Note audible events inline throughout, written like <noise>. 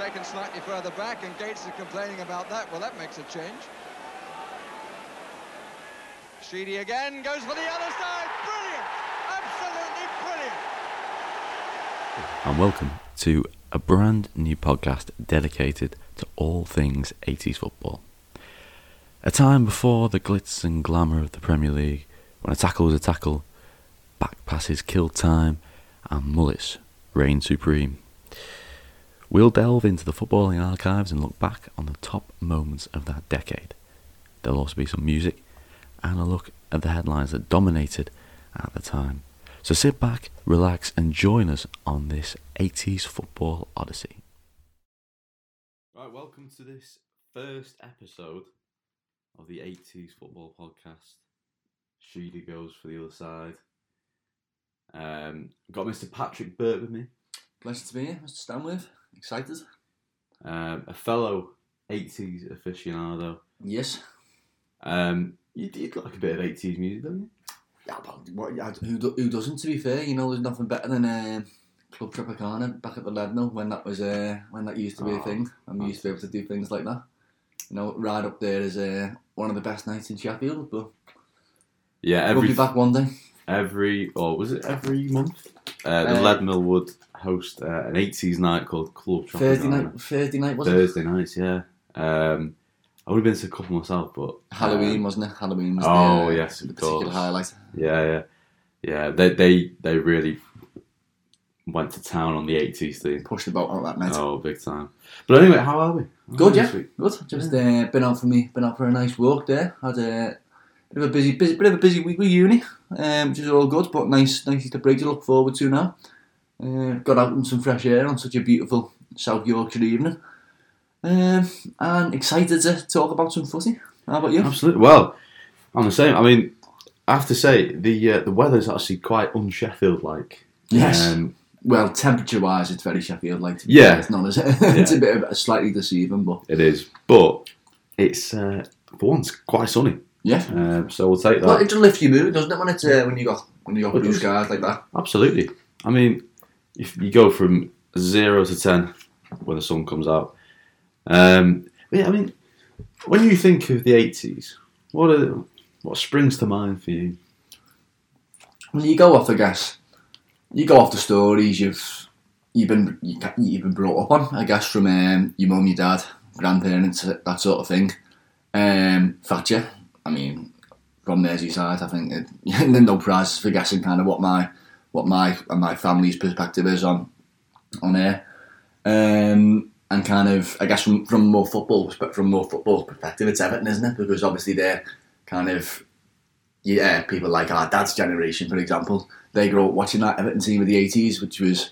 taken slightly further back, and Gates is complaining about that. Well, that makes a change. Sheedy again goes for the other side. Brilliant! Absolutely brilliant! and welcome to a brand new podcast dedicated to all things 80s football. A time before the glitz and glamour of the Premier League, when a tackle was a tackle, back passes killed time, and mullets reigned supreme. We'll delve into the footballing archives and look back on the top moments of that decade. There'll also be some music and a look at the headlines that dominated at the time. So sit back, relax, and join us on this 80s football odyssey. Right, welcome to this first episode of the 80s football podcast. Sheedy goes for the other side. Um, got Mr. Patrick Burt with me, Pleasure to be here, Mr. Stanworth. Excited? um, a fellow 80s aficionado. Yes. Um, you, you like a bit of 80s music, don't you? Yeah, but what, yeah, who, do- who doesn't, to be fair? You know, there's nothing better than uh, Club Tropicana back at the Leadmill when that was uh, when that used to be a Oh, thing. And we used to be able to do things like that. You know, right up there is uh, one of the best nights in Sheffield, but Yeah, we'll be back one day. every or was it every month? Uh, the Uh, Lead Mill would host uh, an 80s night called Club Thursday night, Thursday night, was it? Thursday nights, yeah. Um, I would have been to a couple myself, but Halloween, um, wasn't it? Halloween was Oh, the, uh, yes, the of particular course. highlight. yeah, yeah, yeah. They they they really went to town on the 80s thing. Pushed the boat out that night. Oh, big time. But anyway, how are we? Good, Oh, yeah. sweet. Good. Just uh, been out for me, been out for a nice walk there. Had a bit of a busy, busy bit of a busy week with uni, um, which is all good, but nice, nice to break to look forward to now. Uh, got out in some fresh air on such a beautiful South Yorkshire evening, um, and excited to talk about some footy. How about you? Absolutely. Well, I'm the same. I mean, I have to say the uh, the weather's actually quite un-Sheffield like. Yes. Um, Well, temperature wise, it's very Sheffield like. Yeah. It's not as <laughs> it's a bit of a slightly deceiving, but it is, but it's uh, for once quite sunny. yeah. Um, so we'll take that. Well, it just lifts your mood, doesn't it? When it's uh, when you got when you got blue skies like that. Absolutely. I mean, if you go from zero to ten when the sun comes out. Um, yeah, I mean, when you think of the eighties, what are, what springs to mind for you? Well, you go off, I guess. You go off the stories you've you've been you've been brought up on, I guess, from um, your mum, your dad, grandparents, that sort of thing. Um, Thatcher, I mean, from Merseyside, I think <laughs> it, no prize for guessing kind of what my what my and my family's perspective is on on air. Um, and kind of, I guess, from from more football, but from more football perspective, it's Everton, isn't it? Because obviously they're kind of yeah, people like our dad's generation, for example, they grew up watching that Everton team of the 80s, which was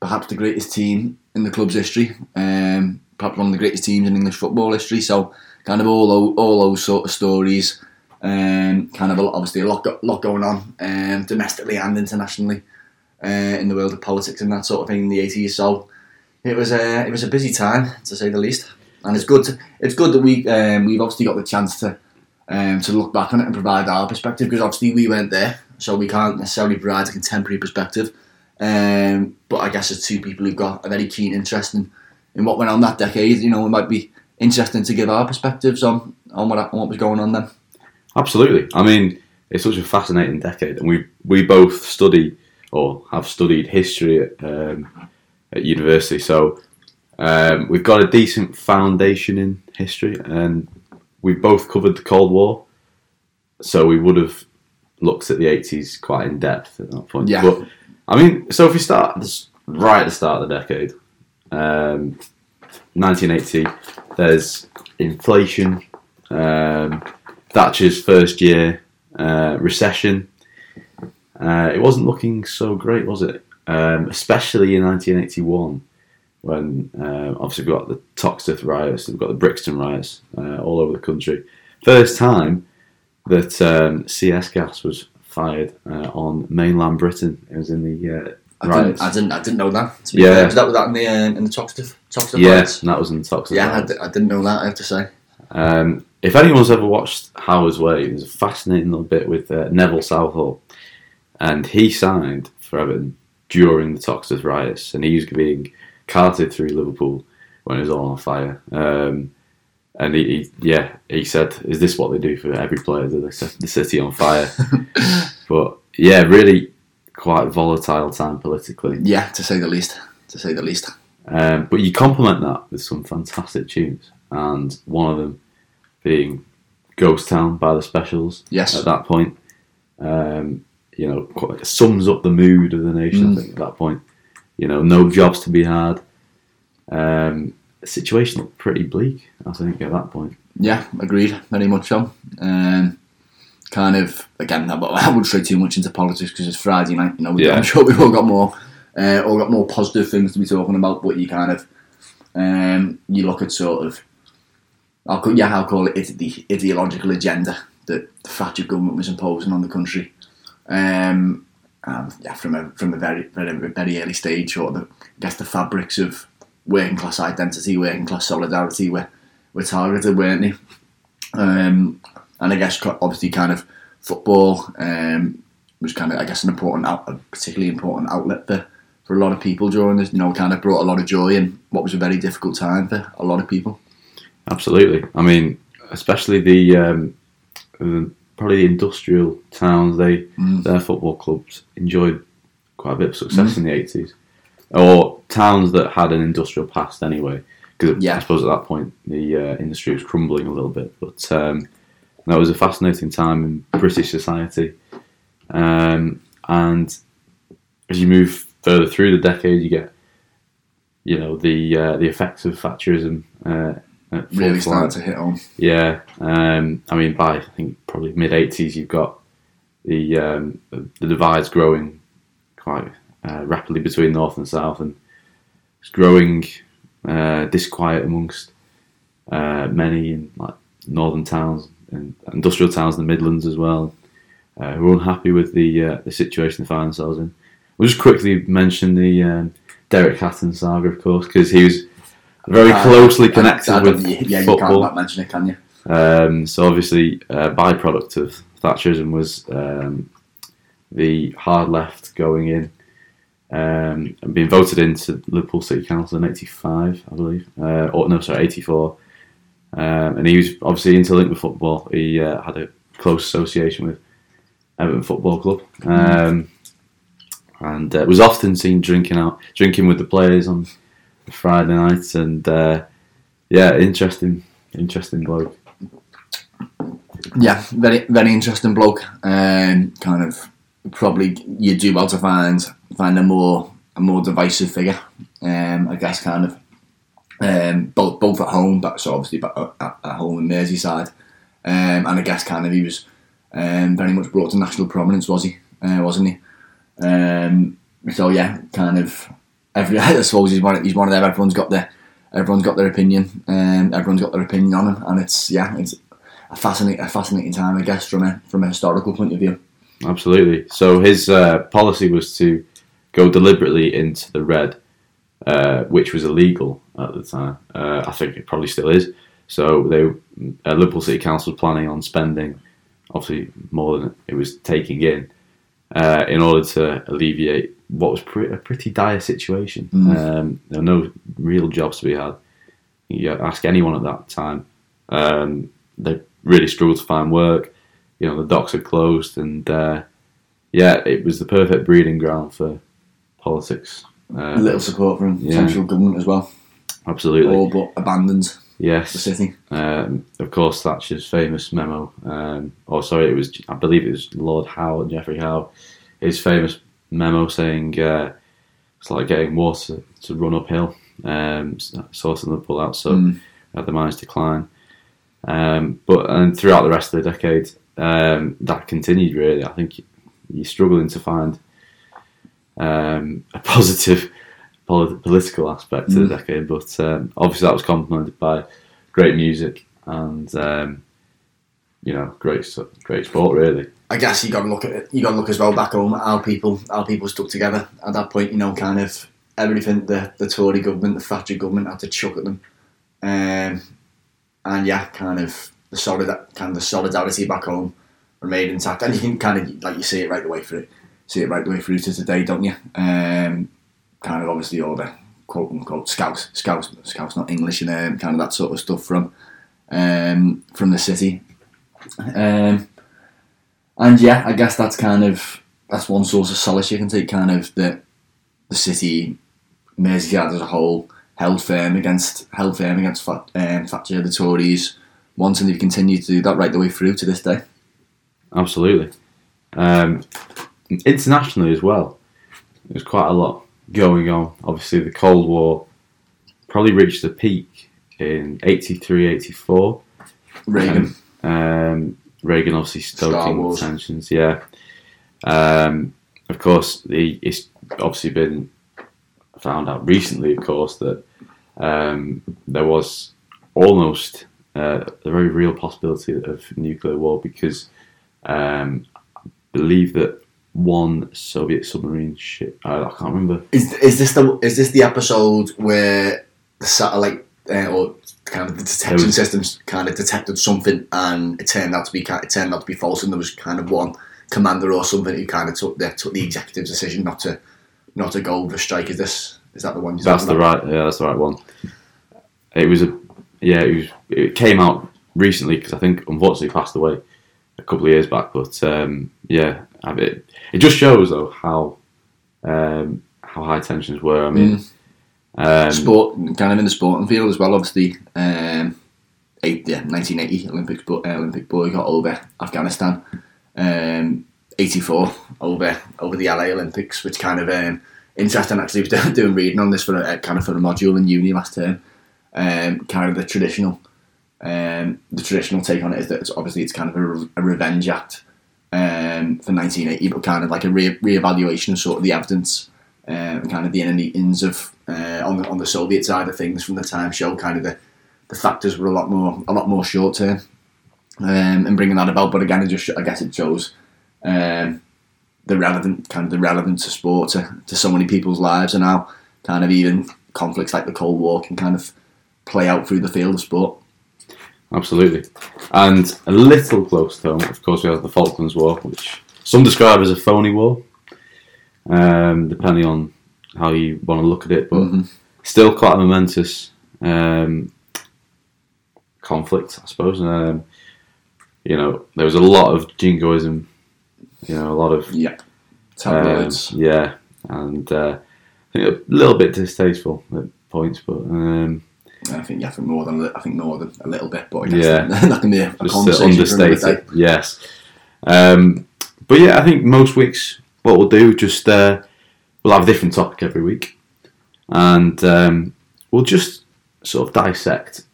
perhaps the greatest team in the club's history, um, perhaps one of the greatest teams in English football history. So, kind of all all those sort of stories, um, kind of a lot, obviously a lot, lot going on um, domestically and internationally uh, in the world of politics and that sort of thing in the 80s. So, it was a it was a busy time to say the least, and it's good to, it's good that we um, we've obviously got the chance to um, to look back on it and provide our perspective because obviously we weren't there, so we can't necessarily provide a contemporary perspective. Um, but I guess as two people who've got a very keen interest in, in what went on that decade, you know, it might be interesting to give our perspectives on on what on what was going on then. Absolutely. I mean, it's such a fascinating decade, and we we both study or have studied history at, um, at university, so um, we've got a decent foundation in history, and we've both covered the Cold War, so we would have looked at the eighties quite in depth at that point. Yeah. But I mean, so if we start right at the start of the decade, um, 1980, there's inflation. Um, Thatcher's first year uh, recession. Uh, it wasn't looking so great, was it? Um, especially in 1981, when uh, obviously we've got the Toxteth riots, we've got the Brixton riots uh, all over the country. First time that um, CS gas was fired uh, on mainland Britain. It was in the uh, I riots. didn't, I didn't, I didn't know that. to be Yeah. fair. was that was that in the uh, in the Toxteth Toxteth yeah, riots? that was in the Toxteth yeah, I, di- I didn't know that. I have to say. Um, if anyone's ever watched Howard's Way, there's a fascinating little bit with uh, Neville Southall, and he signed for Everton during the Toxteth riots, and he was being carted through Liverpool when it was all on fire. Um, and he, he, yeah, he said, "Is this what they do for every player? Do they set the city on fire?" <laughs> but yeah, really quite volatile time politically. Yeah, to say the least. To say the least. Um, but you complement that with some fantastic tunes, and one of them being Ghost Town by the Specials. Yes. At that point, um, you know, quite, sums up the mood of the nation. Mm. I think at that point, you know, no jobs to be had. Um, the situation looked pretty bleak. I think at that point. Yeah, agreed. Very much so. Um, kind of again, I <laughs> I wouldn't stray too much into politics because it's Friday night. You know, we, Yeah. I'm sure we've all got more, uh, all got more positive things to be talking about. But you kind of, um, you look at sort of, I'll yeah, I'll call it the ideological agenda that the Thatcher government was imposing on the country. Um, yeah, from a from a very very very early stage, of, the, I guess the fabrics of working class identity, working class solidarity were were targeted, weren't they? Um, and I guess obviously kind of football um, was kind of I guess an important out, a particularly important outlet for, for a lot of people during this. You know, kind of brought a lot of joy in what was a very difficult time for a lot of people. Absolutely. I mean, especially the um, uh, probably the industrial towns. They Mm. their football clubs enjoyed quite a bit of success in the eighties, or towns that had an industrial past anyway. Because Yeah. I suppose at that point the uh, industry was crumbling a little bit, but um, that was a fascinating time in British society. Um, and as you move further through the decade, you get you know the uh, the effects of Thatcherism. Uh, Really flight. started to hit on. Yeah, um, I mean, by I think probably mid '80s, you've got the um, the divides growing quite uh, rapidly between north and south, and it's growing uh, disquiet amongst uh, many in like northern towns and industrial towns in the Midlands as well, uh, who are unhappy with the uh, the situation they find themselves in. We'll just quickly mention the um, Derek Hatton saga, of course, because he was very Uh, closely connected I with yeah, you football. can't not mention it, can you? Um, so obviously, a byproduct of Thatcherism was um, the hard left going in um, and being voted into Liverpool City Council in '85, I believe. Uh, or no, sorry, '84. Um, and he was obviously interlinked with football. He uh, had a close association with Everton Football Club, um, and uh, was often seen drinking out, drinking with the players on Friday nights. And uh, yeah, interesting, interesting bloke. Yeah, very very interesting bloke. Um, kind of probably you do well to find find a more a more divisive figure. Um, I guess kind of um, both both at home, but so obviously but at, at home in Merseyside, um, and I guess kind of he was um, very much brought to national prominence, was he? Uh, wasn't he? Um, so yeah, kind of every <laughs> I suppose he's one he's one of them. Everyone's got their everyone's got their opinion, um, everyone's got their opinion on him, and it's yeah, it's a fascinating a fascinating time, I guess, from a from a historical point of view. Absolutely. So his uh, policy was to go deliberately into the red, uh, which was illegal at the time. Uh, I think it probably still is. So they, uh, Liverpool City Council, was planning on spending, obviously more than it was taking in, uh, in order to alleviate what was pre- a pretty dire situation. Um, there were no real jobs to be had. You ask anyone at that time, um, they really struggled to find work. You know, the docks had closed, and uh, yeah, it was the perfect breeding ground for politics. Uh, Little support from Yeah. central government as well, absolutely, all but abandoned Yes, the city. Um, of course, Thatcher's famous memo. Um, or sorry, it was I believe it was Lord Howe, Geoffrey Howe, his famous memo saying uh, it's like getting water to run uphill, um, sourcing the pull out. So Mm. had the mines decline. Um, but and throughout the rest of the decade, um, that continued. Really, I think you're struggling to find um, a positive <laughs> polit- political aspect to the decade. But um, obviously, that was complemented by great music and um, you know great great sport. Really, I guess you got to look at. You got to look as well back home at how people how people stuck together at that point. You know, kind of everything the the Tory government, the Thatcher government had to chuck at them, um, and yeah, kind of the solid kind of the solidarity back home remained intact. And you can kind of like you see it right the way through, see it right the way through to today, don't you? Um, kind of obviously all the quote unquote Scouse, Scouse, Scouse, not English, and um, kind of that sort of stuff from um, from the city. Um, and yeah, I guess that's kind of that's one source of solace you can take. Kind of the the city, Merseyside as a whole, held firm against held firm against Fat, um, Thatcher, the Tories, once, and they've continued to do that right the way through to this day. Absolutely. Um, internationally as well, there's quite a lot going on. Obviously, the Cold War probably reached the peak in 83, 84. Reagan, Um, Reagan obviously stoking tensions, yeah. Um, of course, the, it's obviously been found out recently, of course, that um, there was almost uh, a very real possibility of nuclear war because um, I believe that one Soviet submarine ship, I, I can't remember, is is this the is this the episode where the satellite uh, or kind of the detection was- systems kind of detected something and it turned out to be it turned out to be false and there was kind of one commander or something who kind of took the took the executive decision not to not to go for strike. Is this is that the one? you're That's the about? right. Yeah, that's the right one. It was a. Yeah, it was. It came out recently because I think unfortunately passed away a couple of years back. But um, yeah, it, it just shows though how um, how high tensions were. I mean, um, sport, kind of in the sporting field as well. Obviously, um, eight, yeah, 1980 Olympic uh, Olympic boycott over Afghanistan. Um, 84 over over the LA Olympics, which kind of um, interesting. Actually, <laughs> was doing reading on this for a, kind of for a module in uni last term. Um, kind of the traditional, um, the traditional take on it is that it's obviously it's kind of a, a revenge act um, for 1980, but kind of like a re- re-evaluation of sort of the evidence um, kind of the inner ins of uh, on the on the Soviet side of things from the time show kind of the, the factors were a lot more a lot more short term um, and bringing that about. But again, it just I guess it shows um, the relevant kind of the relevance of sport to, to so many people's lives and how kind of even conflicts like the Cold War can kind of play out through the field of sport. absolutely. And a little close to home, of course, we have the Falklands War, which some describe as a phony war, um, depending on how you want to look at it. But Mhm. still quite a momentous um, conflict, I suppose. Um, you know, there was a lot of jingoism. You know, a lot of Yeah, um, tabloids. yeah, and uh, I think a little bit distasteful at points, but um, I think yeah, for more than I think more than a little bit, but I Yeah. <laughs> that, can be a, a conversation day. Yes, um, but yeah, I think most weeks what we'll do just uh, we'll have a different topic every week, and um, we'll just sort of dissect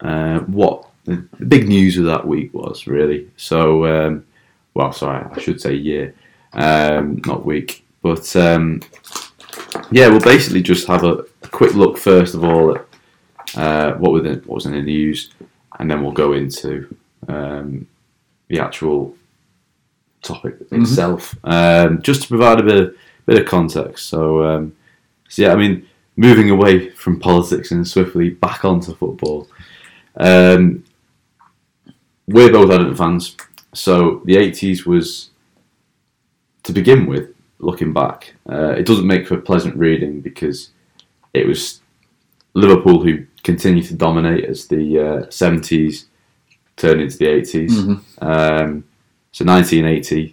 uh, what the big news of that week was really. So, um, well, sorry, I should say year, um, not week, but um, yeah, we'll basically just have a, quick look first of all at uh, what, the, what was in the news, and then we'll go into um, the actual topic itself, um, just to provide a bit of, bit of context. So, um, so yeah, I mean, moving away from politics and swiftly back onto football. Um, we're both Everton fans, so the 80s was, to begin with, looking back, uh, it doesn't make for pleasant reading because it was Liverpool who continued to dominate as the uh, 70s turned into the 80s. Mhm. Um, so 1980,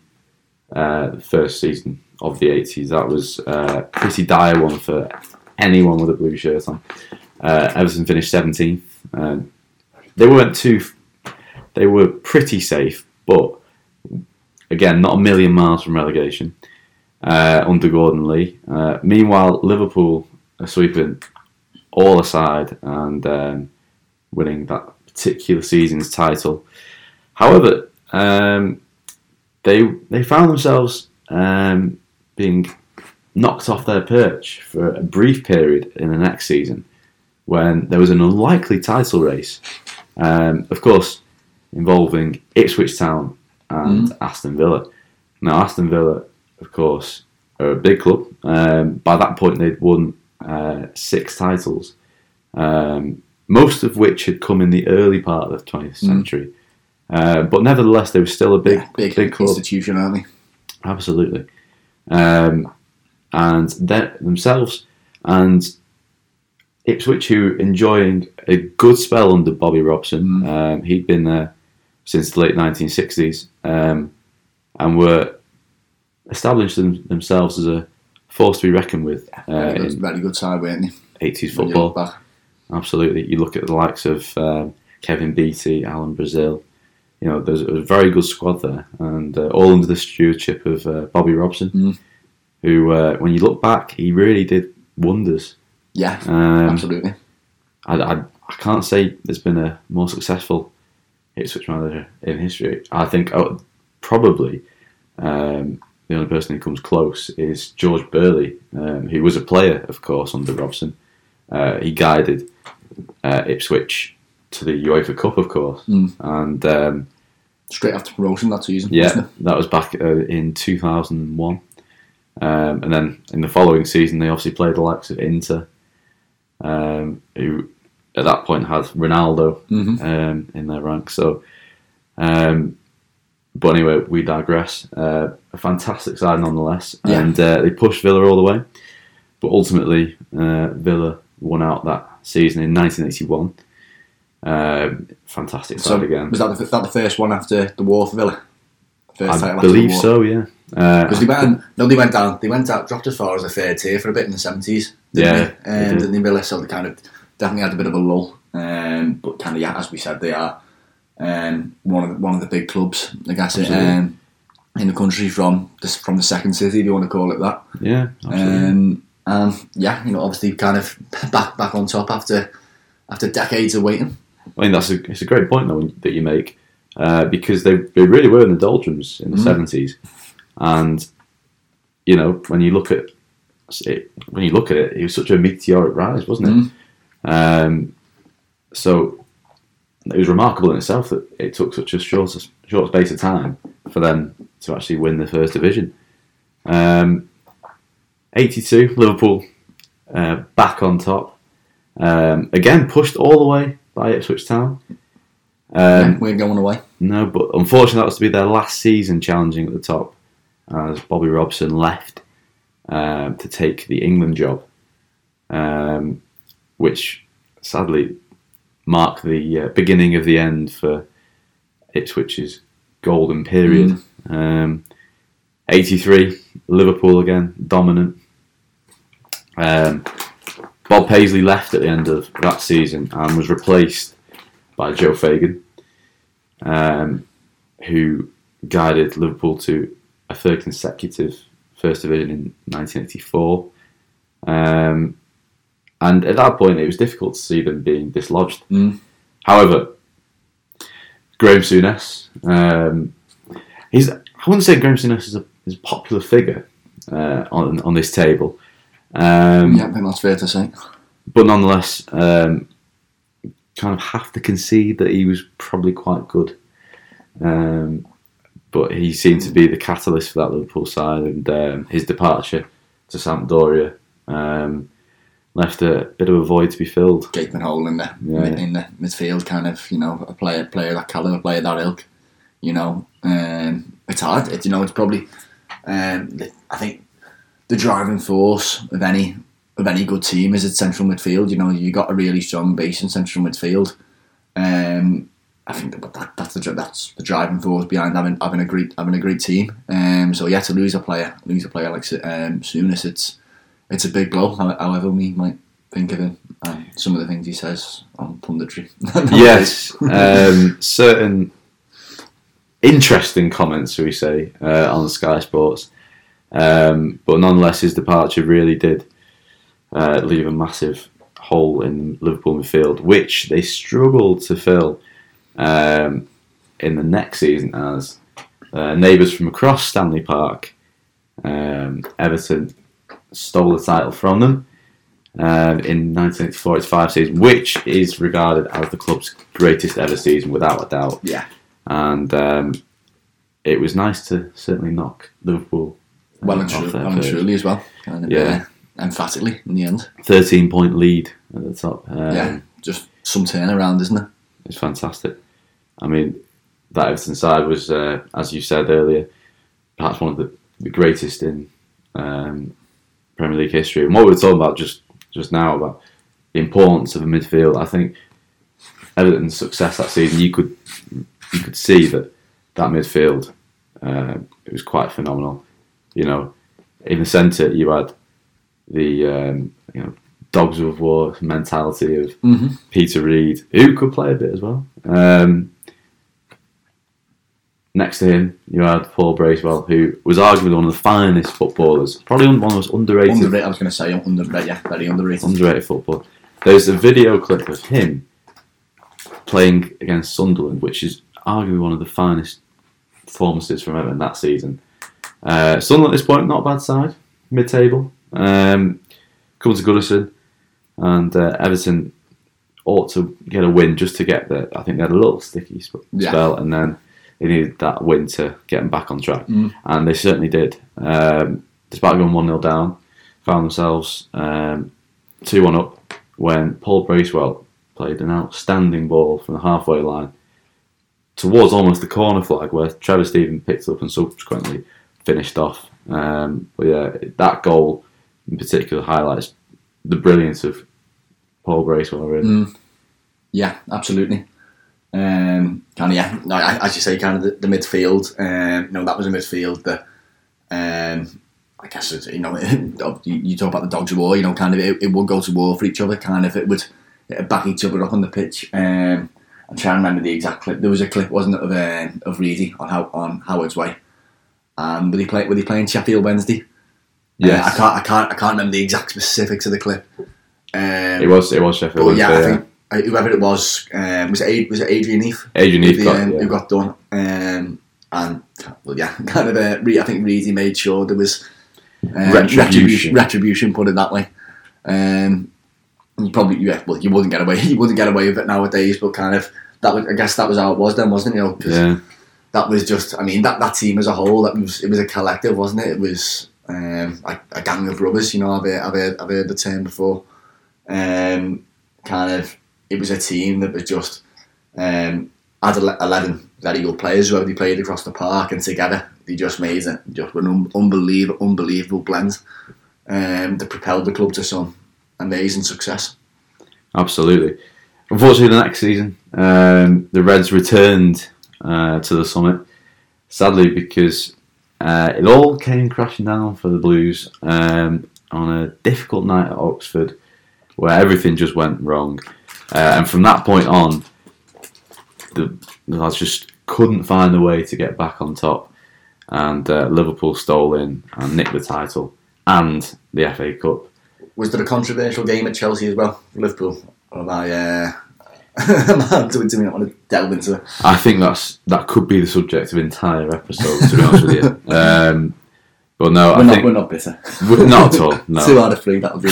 uh, first season of the 80s, that was uh, a pretty dire one for anyone with a blue shirt on. Uh, Everton finished 17th. Um, they weren't too. They were pretty safe, but again, not a million miles from relegation uh, under Gordon Lee. Uh, meanwhile, Liverpool are sweeping all aside and um, winning that particular season's title. However, um, they they found themselves um, being knocked off their perch for a brief period in the next season when there was an unlikely title race. Um, of course, involving Ipswich Town and Aston Villa. Now, Aston Villa, of course, are a big club. Um, by that point, they'd won uh, six titles, um, most of which had come in the early part of the 20th century. Uh, but nevertheless, they were still a big, Yeah, big, big club. institution, aren't they? Absolutely. Um, and themselves, and Ipswich, who enjoying a good spell under Bobby Robson. Mm. Um, he'd been there since the late 1960s um, and were established them, themselves as a force to be reckoned with uh, good, very good side, weren't they? 80s when you football. Absolutely. You look at the likes of um, Kevin Beattie, Alan Brazil. You know, there's a very good squad there, and uh, all under the stewardship of uh, Bobby Robson, Mm. who, uh, when you look back, he really did wonders. Yeah, Um, absolutely. I, I, I can't say there's been a more successful Ipswich manager in history. I think oh, probably um, the only person who comes close is George Burley, um, who was a player, of course, under Robson. Uh, he guided uh, Ipswich to the UEFA Cup, of course, Mm. and um, Straight after promotion that season, yeah, that was back uh, in 2001. Um, and then in the following season, they obviously played the likes of Inter, um, who at that point had Ronaldo Mhm. um, in their ranks. So, um, but anyway, we digress. Uh, a fantastic side nonetheless, Yeah. and uh, they pushed Villa all the way. But ultimately, uh, Villa won out that season in 1981. Um, fantastic side So again. was that the, that the first one after the war for Villa? First I title believe so. Yeah. Uh, Because they went, no, they went down. They went out, dropped as far as the third tier for a bit in the seventies. Yeah, they? they Um, did. didn't they Villa? So they kind of definitely had a bit of a lull. Um, but kind of yeah, as we said, they are um, one of the, one of the big clubs. I guess um, in the country from the, from the second city, if you want to call it that. yeah. Absolutely. Um, and yeah, you know, obviously, kind of <laughs> back back on top after after decades of waiting. I mean, that's a it's a great point though that you make uh, because they they really were in the doldrums in the Mm. seventies, and you know when you look at it, when you look at it, it was such a meteoric rise, wasn't it? Mm. Um, so it was remarkable in itself that it took such a short short space of time for them to actually win the first division. Um, Eighty two, Liverpool uh, back on top. Um, again, pushed all the way by Ipswich Town. yeah, Um, we're going away. no, but unfortunately, that was to be their last season challenging at the top, as Bobby Robson left um, to take the England job, um, which sadly marked the uh, beginning of the end for Ipswich's golden period. Um, 83, Liverpool again, dominant. Um, Bob Paisley left at the end of that season and was replaced by Joe Fagan um, who guided Liverpool to a third consecutive First Division in 1984. Um, and at that point, it was difficult to see them being dislodged. Mm. However, Graham Souness, um, he's I wouldn't say Graham Souness is a, is a popular figure uh, on on this table. Um, yeah, I think that's fair to say. but nonetheless, um, kind of have to concede that he was probably quite good. Um, but he seemed to be the catalyst for that Liverpool side, and um, his departure to Sampdoria um, left a bit of a void to be filled. gaping hole in the Yeah. in the midfield, kind of you know a player player that caliber, player that ilk. You know, um, it's hard. It, you know, it's probably um, I think the driving force of any of any good team is its central midfield. You know, you got a really strong base in central midfield. Um, I think that, that that's the that's the driving force behind having having a great having a great team. Um, so yeah, to lose a player, lose a player like um, it's it's a big blow. However, we might think of him and some of the things he says on punditry. <laughs> yes, um, certain interesting comments, we say, uh, on Sky Sports. Um, but nonetheless, his departure really did uh, leave a massive hole in Liverpool midfield, which they struggled to fill um, in the next season as uh, neighbours from across Stanley Park, um, Everton, stole the title from them um, in 1984-85 season, which is regarded as the club's greatest ever season, without a doubt. yeah, And um, it was nice to certainly knock Liverpool well uh, and, true, well and truly as well. Kind of, Yeah. uh, emphatically in the end. 13 point lead at the top. Um, yeah, just some turnaround, isn't it? It's fantastic. I mean, that Everton side was, uh, as you said earlier, perhaps one of the, the greatest in um, Premier League history. And what we were talking about just just now about the importance of a midfield. I think Everton's success that season, you could you could see that that midfield uh, it was quite phenomenal. You know, in the centre you had the um, you know dogs of war mentality of Mhm. Peter Reid, who could play a bit as well. Um, next to him, you had Paul Bracewell, who was arguably one of the finest footballers, probably one of the most underrated Underrated. I was going to say underrated. Yeah, very underrated. underrated football. There's a video clip of him playing against Sunderland, which is arguably one of the finest performances from Everton that season. Uh, Sunderland at this point, not a bad side, mid-table. Um, comes to Goodison, and uh, Everton ought to get a win just to get there. I think they had a little sticky sp- Yeah. spell, and then they needed that win to get them back on track, Mm. and they certainly did. Um, despite going one 0 down, found themselves um, two one up when Paul Bracewell played an outstanding ball from the halfway line towards almost the corner flag, where Trevor Steven picked up and subsequently finished off. Um, but yeah, that goal in particular highlights the brilliance of Paul Bracewell. Really, Mm. Yeah, absolutely. Um, kind of yeah, no, as you say, kind of the, the midfield. Um, no, that was a midfield that, um, I guess you know, <laughs> you, talk about the dogs of war. You know, kind of it, it would go to war for each other. Kind of it would back each other up on the pitch. Um, I'm trying to remember the exact clip. There was a clip, wasn't it, of um, of Reidy on how on Howard's way. And were he play? Were he playing Sheffield Wednesday? Yeah, Uh, I can't. I can't. I can't remember the exact specifics of the clip. Um, it was it was Sheffield. but yeah, I Wednesday, think uh, whoever it was, um, was it was it Adrian Heath? Adrian Heath the, got um, yeah. who got done. Um, and well, yeah, <laughs> kind of. Uh, Re- I think Reidy made sure there was um, Retribution. Retribution, put it that way. Um, you probably yeah, well, you wouldn't get away. <laughs> You wouldn't get away with it nowadays. But kind of that. Was, I guess that was how it was then, wasn't it? You know, 'cause yeah. That was just. I mean, that, that team as a whole, that was it was a collective, wasn't it? It was um, a, a gang of brothers. You know, I've heard, I've heard, I've heard the term before. Um, kind of, it was a team that was just um, had eleven very good players who they played across the park, and together they just made it just an un- unbelievable, unbelievable blend um, that propelled the club to some amazing success. Absolutely. Unfortunately, the next season, um, the Reds returned uh, to the summit. Sadly, because uh, it all came crashing down for the Blues um, on a difficult night at Oxford, where everything just went wrong. Uh, and from that point on, the, the lads just couldn't find a way to get back on top. And uh, Liverpool stole in and nicked the title and the FA Cup. Was there a controversial game at Chelsea as well, Liverpool? Or am I? Uh, am I want to delve into? I think that's that could be the subject of entire episode. To be honest with you, <laughs> um, but no, We're I not, think we're not bitter. we're- not at all. Two out of three, that'll do.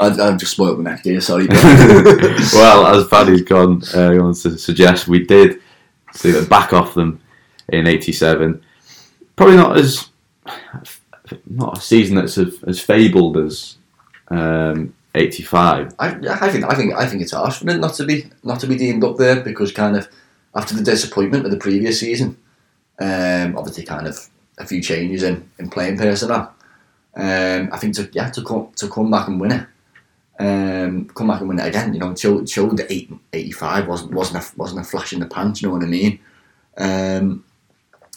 I, I've just spoiled the next year, sorry. <laughs> well, as Paddy's gone, uh, he wants to suggest we did see the back off them in '87. Probably not as not a season that's as, as fabled as um, '85. I, I think I think I think it's harsh for not to be not to be deemed up there because kind of after the disappointment of the previous season, um, obviously kind of a few changes in, in playing personnel. Um, I think to yeah to come to come back and win it, um, come back and win it again. You know, it showed, that eight, 85 wasn't wasn't a, wasn't a flash in the pan. You know what I mean? Um,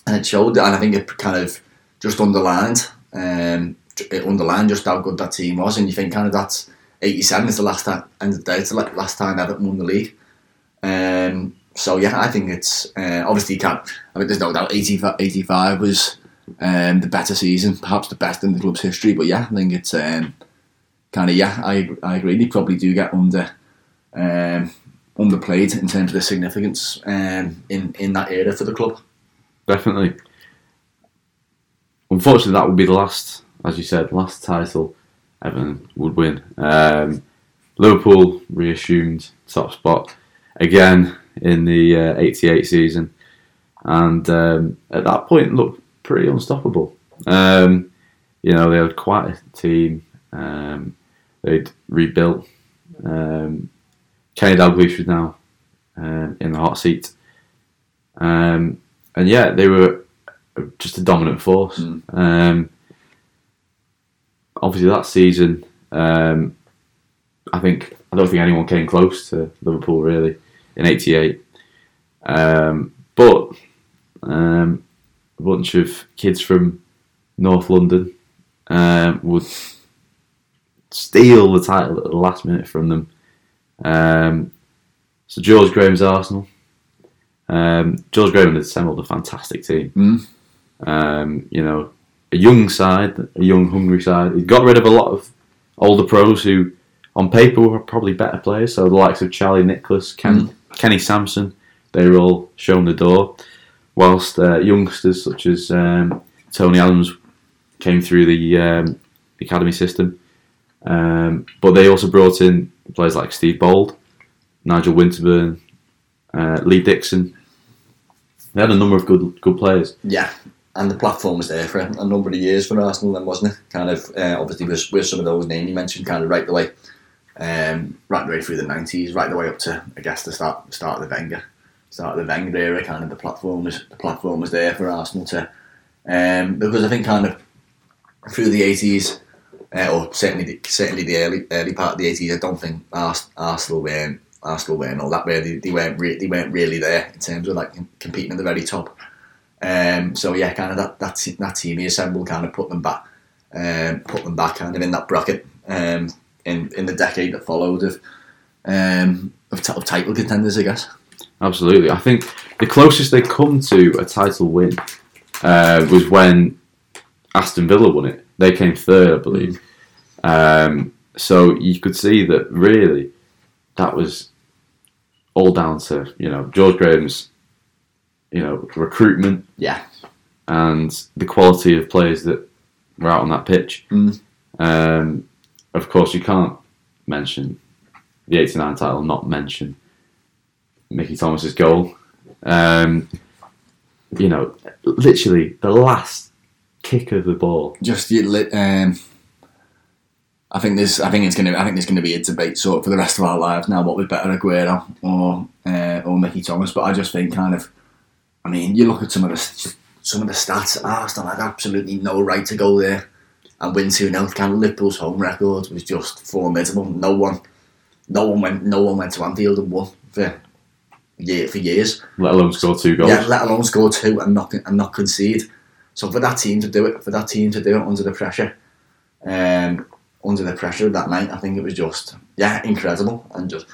and it showed, that and I think it kind of just underlined, um, it underlined just how good that team was. And you think kind of that's 87 is the last time, of the it's the la- last time won the league. Um, so yeah, I think it's uh, obviously you can't. I mean, there's no doubt 85, 85 was um, the better season, perhaps the best in the club's history. But yeah, I think it's um, kind of yeah, I I agree. They probably do get under um, underplayed in terms of the significance um, in in that era for the club. Definitely. Unfortunately, that would be the last, as you said, last title Everton would win. Um, Liverpool reassumed top spot again in the uh, 88 season, and um, at that point looked pretty unstoppable. Um, you know, they had quite a team. Um, they'd rebuilt. Um, Kenny Dalglish was now um, in the hot seat. Um, and yeah, they were just a dominant force. Mm. Obviously, that season, um, I think I don't think anyone came close to Liverpool really in '88. Um, but um, a bunch of kids from North London um, would steal the title at the last minute from them. Um, so George Graham's Arsenal. Um, George Graham had assembled a fantastic team. Mm. Um, you know, a young side, a young, hungry side. He got rid of a lot of older pros who, on paper, were probably better players. So the likes of Charlie Nicholas, Ken, Kenny Sansom, they were all shown the door. Whilst uh, youngsters such as um, Tony Adams came through the um, academy system, um, but they also brought in players like Steve Bould, Nigel Winterburn, uh, Lee Dixon. They had a number of good good players. Yeah, and the platform was there for a number of years for Arsenal, then wasn't it? Kind of uh, obviously with, with some of those names you mentioned, kind of right the way, um, right the way through the nineties, right the way up to I guess the start start of the Wenger, start of the Wenger era. Kind of the platform was the platform was there for Arsenal to, um, because I think kind of through the eighties, uh, or certainly the, certainly the early early part of the eighties, I don't think Ars- Arsenal weren't Arsenal weren't all that really. They weren't re- they weren't really there in terms of like competing at the very top. Um, so yeah, kind of that that that team he assembled kind of put them back, um, put them back kind of in that bracket um, in in the decade that followed of um, of, t- of title contenders, I guess. Absolutely. I think the closest they come to a title win uh, was when Aston Villa won it. They came third, I believe. Um, so you could see that really that was all down to you know George Graham's you know recruitment Yeah, and the quality of players that were out on that pitch. Mm. Um, of course, you can't mention the '89 title, not mention Mickey Thomas's goal. Um, you know, literally the last kick of the ball. just. Um, I think this. I think it's gonna. I think there's gonna be a debate sort of for the rest of our lives now. What was better, Aguero or uh, or Mickey Thomas? But I just think kind of. I mean, you look at some of the some of the stats. Arsenal had absolutely no right to go there and win two 0 Kind of Liverpool's home record was just formidable. No one, no one went. No one went to Anfield and won for year for years. Let alone score two goals. Yeah, let alone score two and not and not concede. So for that team to do it, for that team to do it under the pressure, um, under the pressure of that night, I think it was just yeah incredible and just.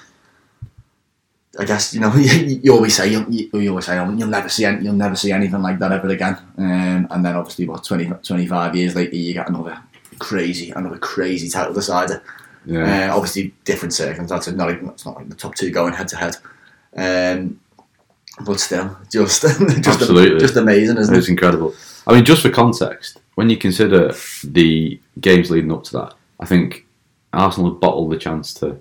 I guess you know <laughs> you, you always say you, you always say oh, you'll never see any, you'll never see anything like that ever again. Um, and then obviously what 20, 25 years later you get another crazy another crazy title decider. Yeah. Uh, obviously, different circumstances. Not like, it's not like the top two going head to head. Um, but still, just <laughs> just, Absolutely. just amazing, isn't It was it? incredible. I mean, just for context, when you consider the games leading up to that, I think Arsenal bottled the chance to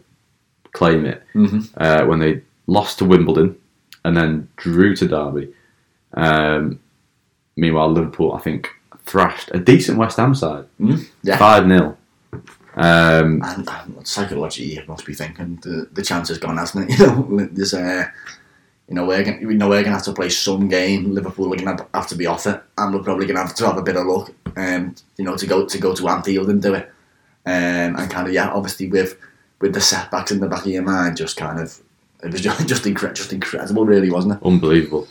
claim it Mhm. uh, when they lost to Wimbledon and then drew to Derby. Um, meanwhile, Liverpool, I think, thrashed a decent West Ham side, Mm, yeah. five 0 um, And psychologically, you must be thinking the, the chance has gone, hasn't it? <laughs> You know, there's a. You know we're gonna, we know we're gonna have to play some game. Liverpool are gonna have to be off it, and we're probably gonna have to have a bit of luck. Um, you know, to go to go to Anfield and do it. Um, and kind of yeah, obviously with with the setbacks in the back of your mind, just kind of it was <laughs> just just, incre- just incredible, really, wasn't it? unbelievable.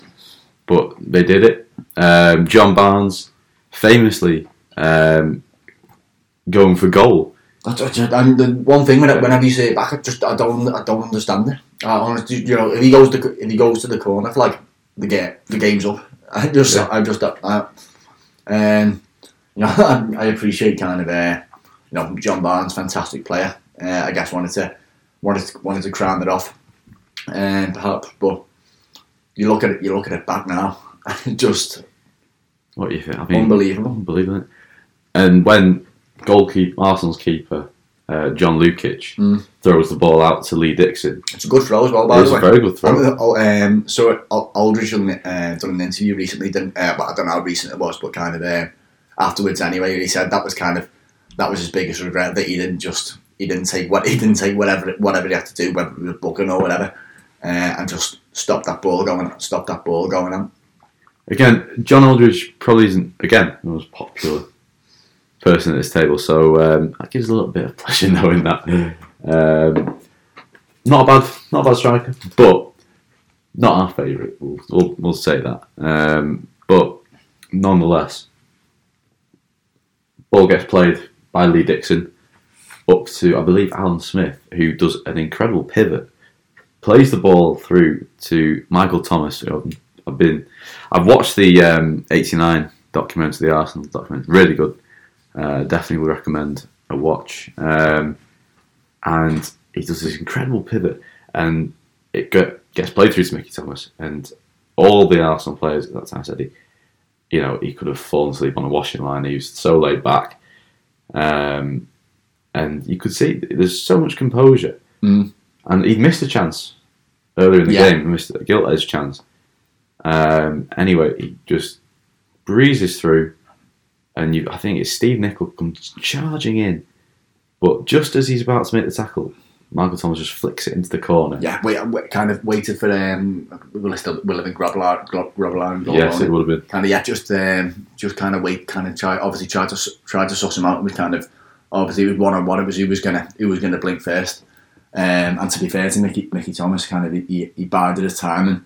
But they did it. Um, John Barnes, famously um, going for goal. That's, that's and the one thing when, whenever you say it back, I just I don't I don't understand it. I honestly, you know, if he goes to if he goes to the corner, for like the game the game's up. <laughs> I just Yeah. I just I, um, you know, <laughs> I, I appreciate kind of uh, you know John Barnes, fantastic player. Uh, I guess wanted to wanted to, wanted to crown it off, um, perhaps, but you look at it, you look at it back now, and <laughs> just What do you think? I mean, unbelievable. Unbelievable. And when goalkeeper Arsenal's keeper uh, John Lukic Mm. throws the ball out to Lee Dixon, It's a good throw as well, by it the a very good throw. Oh, um, so Al- Aldridge done, uh, done an interview recently. Didn't, uh, but I don't know how recent it was, but kind of uh, afterwards anyway. He said that was kind of that was his biggest regret that he didn't just he didn't take what <laughs> he didn't take whatever whatever he had to do, whether it was booking or whatever, uh, and just stop that ball going, stop that ball going on. Again, John Aldridge probably isn't again the most popular person at this table, so um, that gives a little bit of pleasure <laughs> knowing that. Um, not a bad, not a bad striker, but not our favourite. We'll, we'll, we'll say that. Um, but nonetheless, ball gets played by Lee Dixon up to I believe Alan Smith, who does an incredible pivot, plays the ball through to Michael Thomas. I've, been, I've watched the um, '89 documentary, the Arsenal documentary, really good. Uh, definitely would recommend a watch. Um, and he does this incredible pivot, and it get, gets played through to Mickey Thomas, and all the Arsenal players at that time said he, you know, he could have fallen asleep on a washing line. He was so laid back, um, and you could see there's so much composure, Mm. And he'd missed a chance earlier in the Yeah. game. He missed a gilt edge chance. Um, anyway, he just breezes through, and you, I think it's Steve Nicol comes charging in, but just as he's about to make the tackle, Michael Thomas just flicks it into the corner. Yeah, we, wait, kind of waited for um, will it still will have been Grobbelaar, Grobbelaar yes, it would have been. kind of yeah, just um, just kind of wait, kind of try. Obviously, tried to tried to suss him out. Was kind of obviously it was one on one. It was who was gonna who was gonna blink first. Um, and to be fair to Mickey, Mickey Thomas, kind of he, he bided his time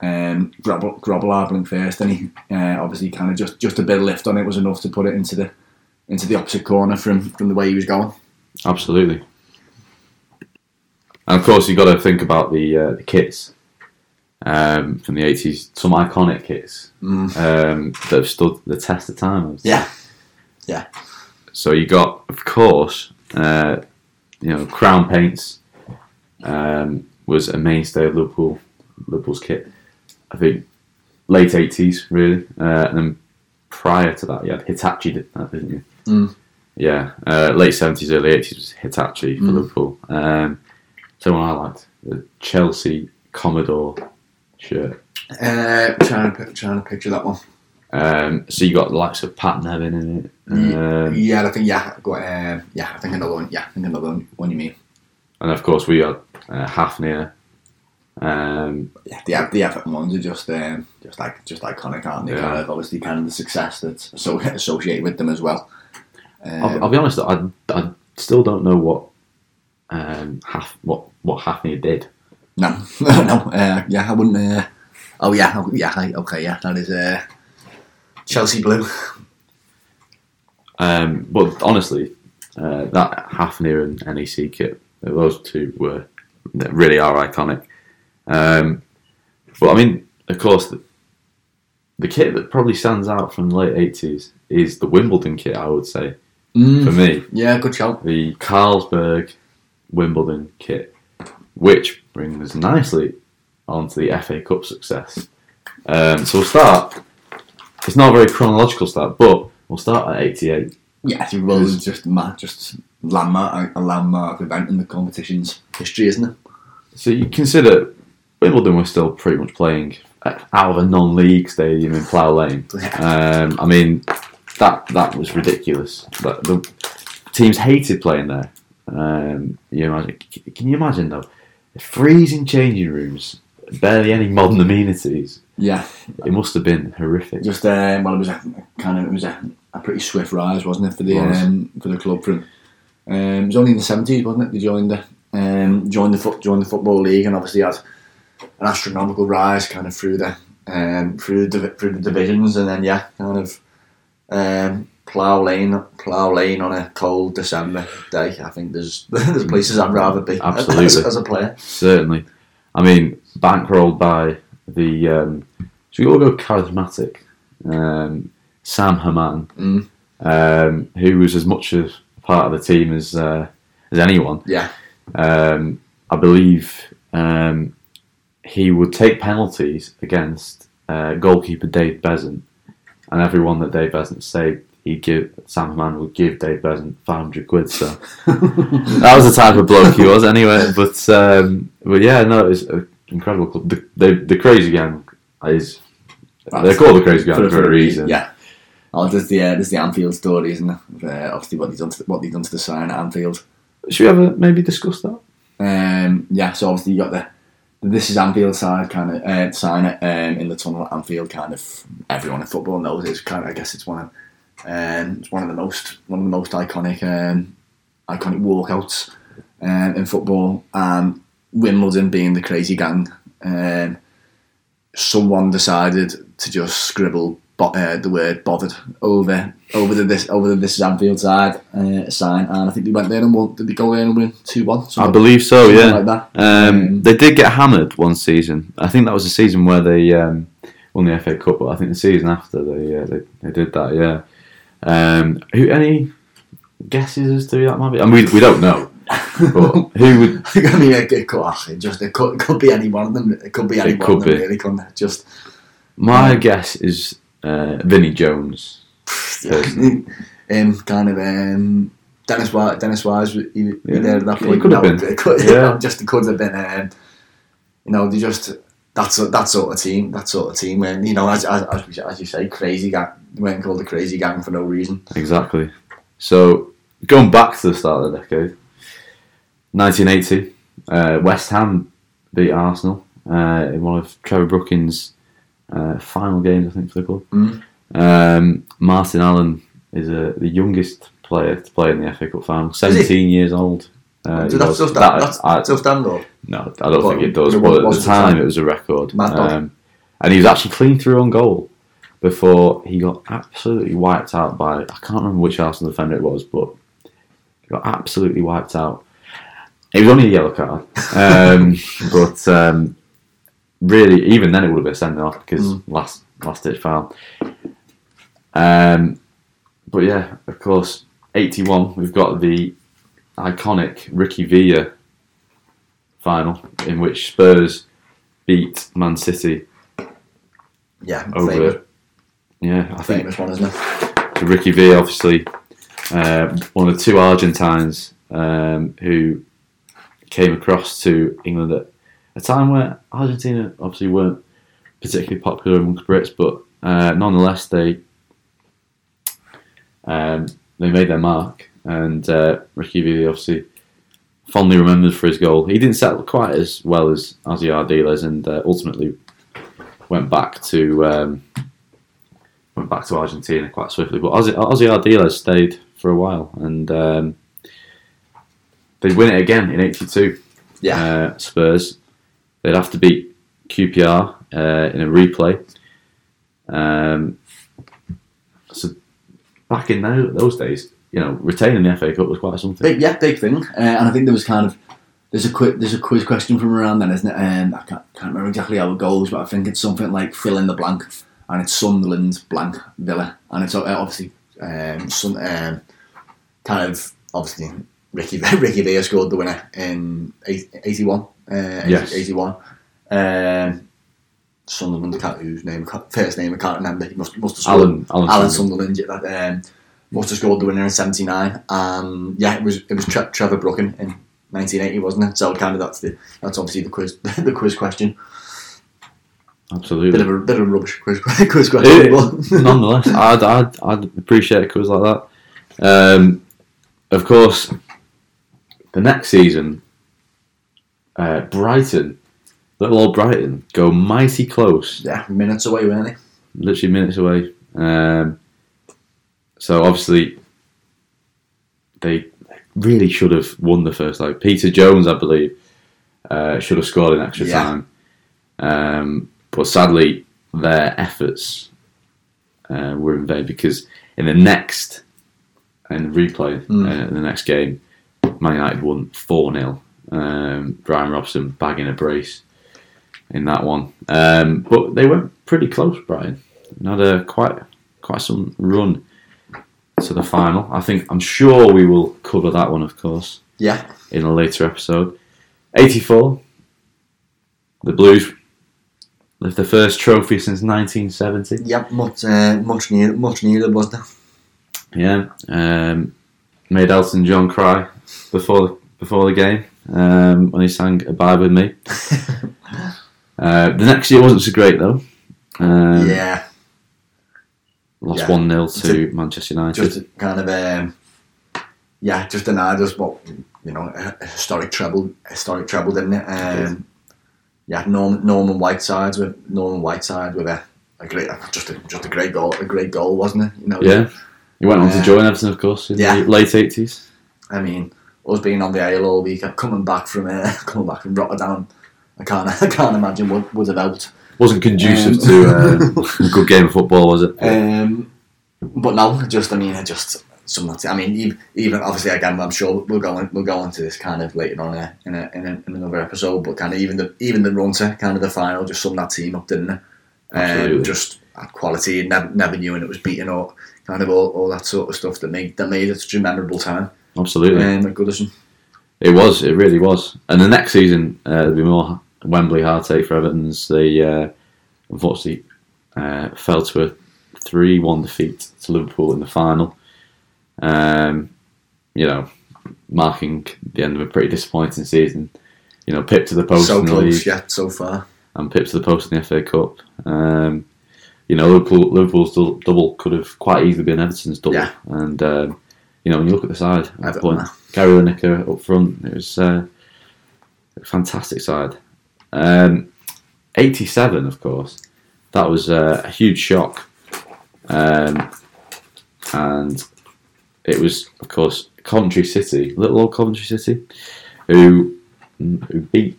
and um, Grobbelaar blinked first, and he uh, obviously kind of just just a bit of lift on it was enough to put it into the into the opposite corner from from the way he was going. Absolutely. And of course, you've got to think about the uh, the kits um, from the 80s, some iconic kits Mm. um, that have stood the test of time. Say. Yeah, So you got, of course, uh, you know, Crown Paints um, was a mainstay of Liverpool, Liverpool's kit. I think late 80s, really. Uh, and then prior to that, you had Hitachi did that, didn't you? Mm. Yeah, uh, late 70s, early 80s was Hitachi for Mm. Liverpool. Um, so one I liked, the Chelsea Commodore shirt. uh, trying to trying to picture that one. Um, so you got the likes of Pat Nevin in it. Um, yeah, I think yeah, I got um, yeah, I think another one. Yeah, I think another one. One you mean? And of course, we had uh, Hafnia. Um, Yeah, the the Everton ones are just um, just like just iconic, aren't they? Yeah. Kind of obviously kind of the success that's so associated with them as well. Um, I'll, I'll be honest, I, I still don't know what um, Haf, what what Hafnia did. no, <laughs> no, uh, yeah, I wouldn't. Uh, oh yeah, oh, yeah, okay, yeah, that is uh, Chelsea blue. Um, but honestly, uh, that Hafnia and NEC kit, those two were really are iconic. Um, but I mean, of course, the, the kit that probably stands out from the late eighties is the Wimbledon kit. I would say for Mm, me, yeah, good shout. the Carlsberg Wimbledon kit, which brings us nicely onto the FA Cup success. Um, so we'll start. It's not a very chronological start, but we'll start at '88. Yeah, it was just ma- just landmark a landmark event in the competition's history, isn't it? So you consider Wimbledon was still pretty much playing out of a non-league stadium in Plough Lane. Um, I mean, that that was ridiculous. But the teams hated playing there. Um, you imagine? Can you imagine though? Freezing changing rooms, barely any modern amenities. Yeah, It must have been horrific. just uh, well, it was a kind of it was a, a pretty swift rise, wasn't it, for the Was. um, for the club from. Um, it was only in the seventies, wasn't it? They joined the um, joined the foot joined the football league, and obviously had an astronomical rise kind of through the um, through the through the divisions, and then yeah, kind of um, plough lane plough lane on a cold December day. I think there's <laughs> there's places I'd rather be Absolutely. <laughs> as, as a player. Certainly. I mean, bankrolled by the. Um, should we all go charismatic? Um, Sam Hammam, Mm. um, who was as much a part of the team as uh, as anyone. Yeah, Um, I believe um, he would take penalties against uh, goalkeeper Dave Beasant, and everyone that Dave Beasant saved, he'd give Sam Hammam would give Dave Beasant five hundred quid. So <laughs> that was the type of bloke he was, anyway. But um, but yeah, no, it was an incredible club. The, the, the crazy gang is they're called the crazy gang for, a reason. Yeah. Oh, there's the uh, there's the Anfield story, isn't there? Uh, obviously, what they done to the, what they done to the sign at Anfield. Should we ever maybe discuss that? Um, yeah, so obviously you got the, the this is Anfield side kind of uh, sign it um, in the tunnel at Anfield. Kind of everyone in football knows it's kind of I guess it's one of um, it's one of the most one of the most iconic um, iconic walkouts um, in football, and Wimbledon being the crazy gang. Um, someone decided to just scribble bo- uh, the word "bothered" over over the this over the this is Anfield side uh, sign, and I think they went there and won. Did they go there and win two one? I believe so. Yeah. like that. Um, Um, they did get hammered one season. I think that was the season where they um, won the FA Cup. But I think the season after they uh, they, they did that. Yeah. Um, who any guesses as to who that might be? I mean, we, we don't know. But who would? I mean, it, it could just it could, it could be any one of them. It could be any It one could of them. be. Really, couldn't it? Just My guess is uh, Vinnie Jones. Um, <laughs> kind of um, Dennis Wise. Dennis Wise, he, he Yeah. there at that point. could have been. It could, <laughs> Yeah. just it could have been. Um, you know, they just that's that sort of team. That sort of team. When you know, as as, as, as you say, crazy gang. They called the crazy gang for no reason. Exactly. So going back to the start of the decade, 1980, uh, West Ham beat Arsenal uh, in one of Trevor Brooking's uh, final games, I think, for the club. Mm. Um, Martin Allen is uh, the youngest player to play in the FA Cup final, 17 years old. Uh, so that's was. still stand, That- that's still stand no, I don't think it does. but it But at the time, time. it was a record. Um, and he was actually clean through on goal before he got absolutely wiped out by I can't remember which Arsenal defender it was, but he got absolutely wiped out. It was only a yellow card, um, <laughs> but um, really, even then, it would have been sending off because Mm. last last ditch foul. Um, but yeah, of course, eighty one. We've got the iconic Ricky Villa final in which Spurs beat Man City Yeah, over. famous, Yeah, I think famous one, isn't it? Ricky Villa, obviously, uh, one of the two Argentines um, who came across to England at a time where Argentina obviously weren't particularly popular amongst Brits, but uh, nonetheless they um, they made their mark, and uh, Ricky Villa obviously fondly remembered for his goal. He didn't settle quite as well as Ossie Ardiles, and uh, ultimately went back to. Um, went back to Argentina quite swiftly. But Ossie Ardiles stayed for a while, and um, they'd win it again in '82. Yeah, Uh, Spurs. They'd have to beat QPR uh, in a replay. Um, so back in tho- those days, you know, retaining the FA Cup was quite something. big yeah, big thing. Uh, and I think there was kind of there's a quick there's a quiz question from around then, isn't it? Um, I can't, can't remember exactly how it goes, but I think it's something like fill in the blank, and it's Sunderland blank Villa, and it's uh, obviously um, Sun, um, kind of obviously Ricky <laughs> Ricky Villa scored the winner in eighty one. Uh, Yes. eighty one. Um, Sunderland, I can't, whose name, I can't- first name I can't remember. He must must have scored. Alan, Alan, Alan Sunderland. Sunderland um, must have scored the winner in '79. Um, yeah, it was it was Tre- Trevor Brooking in 1980, wasn't it? So kind of that's the that's obviously the quiz <laughs> the quiz question. Absolutely. Bit of a bit of a rubbish quiz <laughs> quiz question. nonetheless, I'd, I'd, I'd appreciate a quiz like that. Um, of course, the next season, uh, Brighton, little old Brighton, go mighty close, yeah, minutes away, weren't they? literally minutes away. Um, so obviously, they really should have won the first leg. Peter Jones, I believe, uh, should have scored in extra Yeah. time, um, but sadly, their efforts uh, were in vain because in the next and replay Mm. uh, in the next game, Man United won four 0 um, Brian Robson bagging a brace in that one, um, but they went pretty close. Brian and had a quite quite some run to the final. I think I'm sure we will cover that one, of course, Yeah, in a later episode. 84, the Blues lift the first trophy since 1970. yep, much uh, much needed, much needed, wasn't it? Yeah, um, made Elton John cry before the, before the game um, when he sang "Abide with Me." <laughs> Uh, the next year wasn't so great though. Um, yeah, lost Yeah. one 0 to Manchester United. just kind of um, yeah, just denied us what you know a a historic treble, historic treble, didn't it? Um, yeah, Norman Norman Whiteside with Norman Whiteside with a, a great, just a just a great goal, a great goal, wasn't it? You know, yeah, he went on to join Everton, of course, in Yeah. the late eighties. I mean, us being on the ale all week, coming back from uh, <laughs> coming back from Rotterdam, I can't <laughs> I can't imagine what would have helped. Wasn't conducive Um, to uh, <laughs> a good game of football, was it? Um, but no, just I mean, I just some. I mean, even, obviously again, I'm sure we'll go on, we'll go into this kind of later on uh, in a, in, a, in another episode. But kind of even the even the run to kind of the final just summed that team up, didn't it? Um, just had quality, never never knew, and it was beating up, kind of all, all that sort of stuff that made that made it such a memorable time. Absolutely. Um, at Goodison. It was. It really was. And the next season, uh, there'll be more Wembley heartache for Everton's. They uh, unfortunately uh, fell to a three-one defeat to Liverpool in the final. Um, you know, marking the end of a pretty disappointing season. You know, Pip to the post so in the close league yet so far. and Pip to the post in the FA Cup. Um, you know, Liverpool, Liverpool's double could have quite easily been Everton's double. Yeah. And um, you know, when you look at the side, Everton, point, yeah. Gary Lineker up front, it was uh, a fantastic side. Um, 87, of course, that was uh, a huge shock. Um, and it was, of course, Coventry City, little old Coventry City, who who beat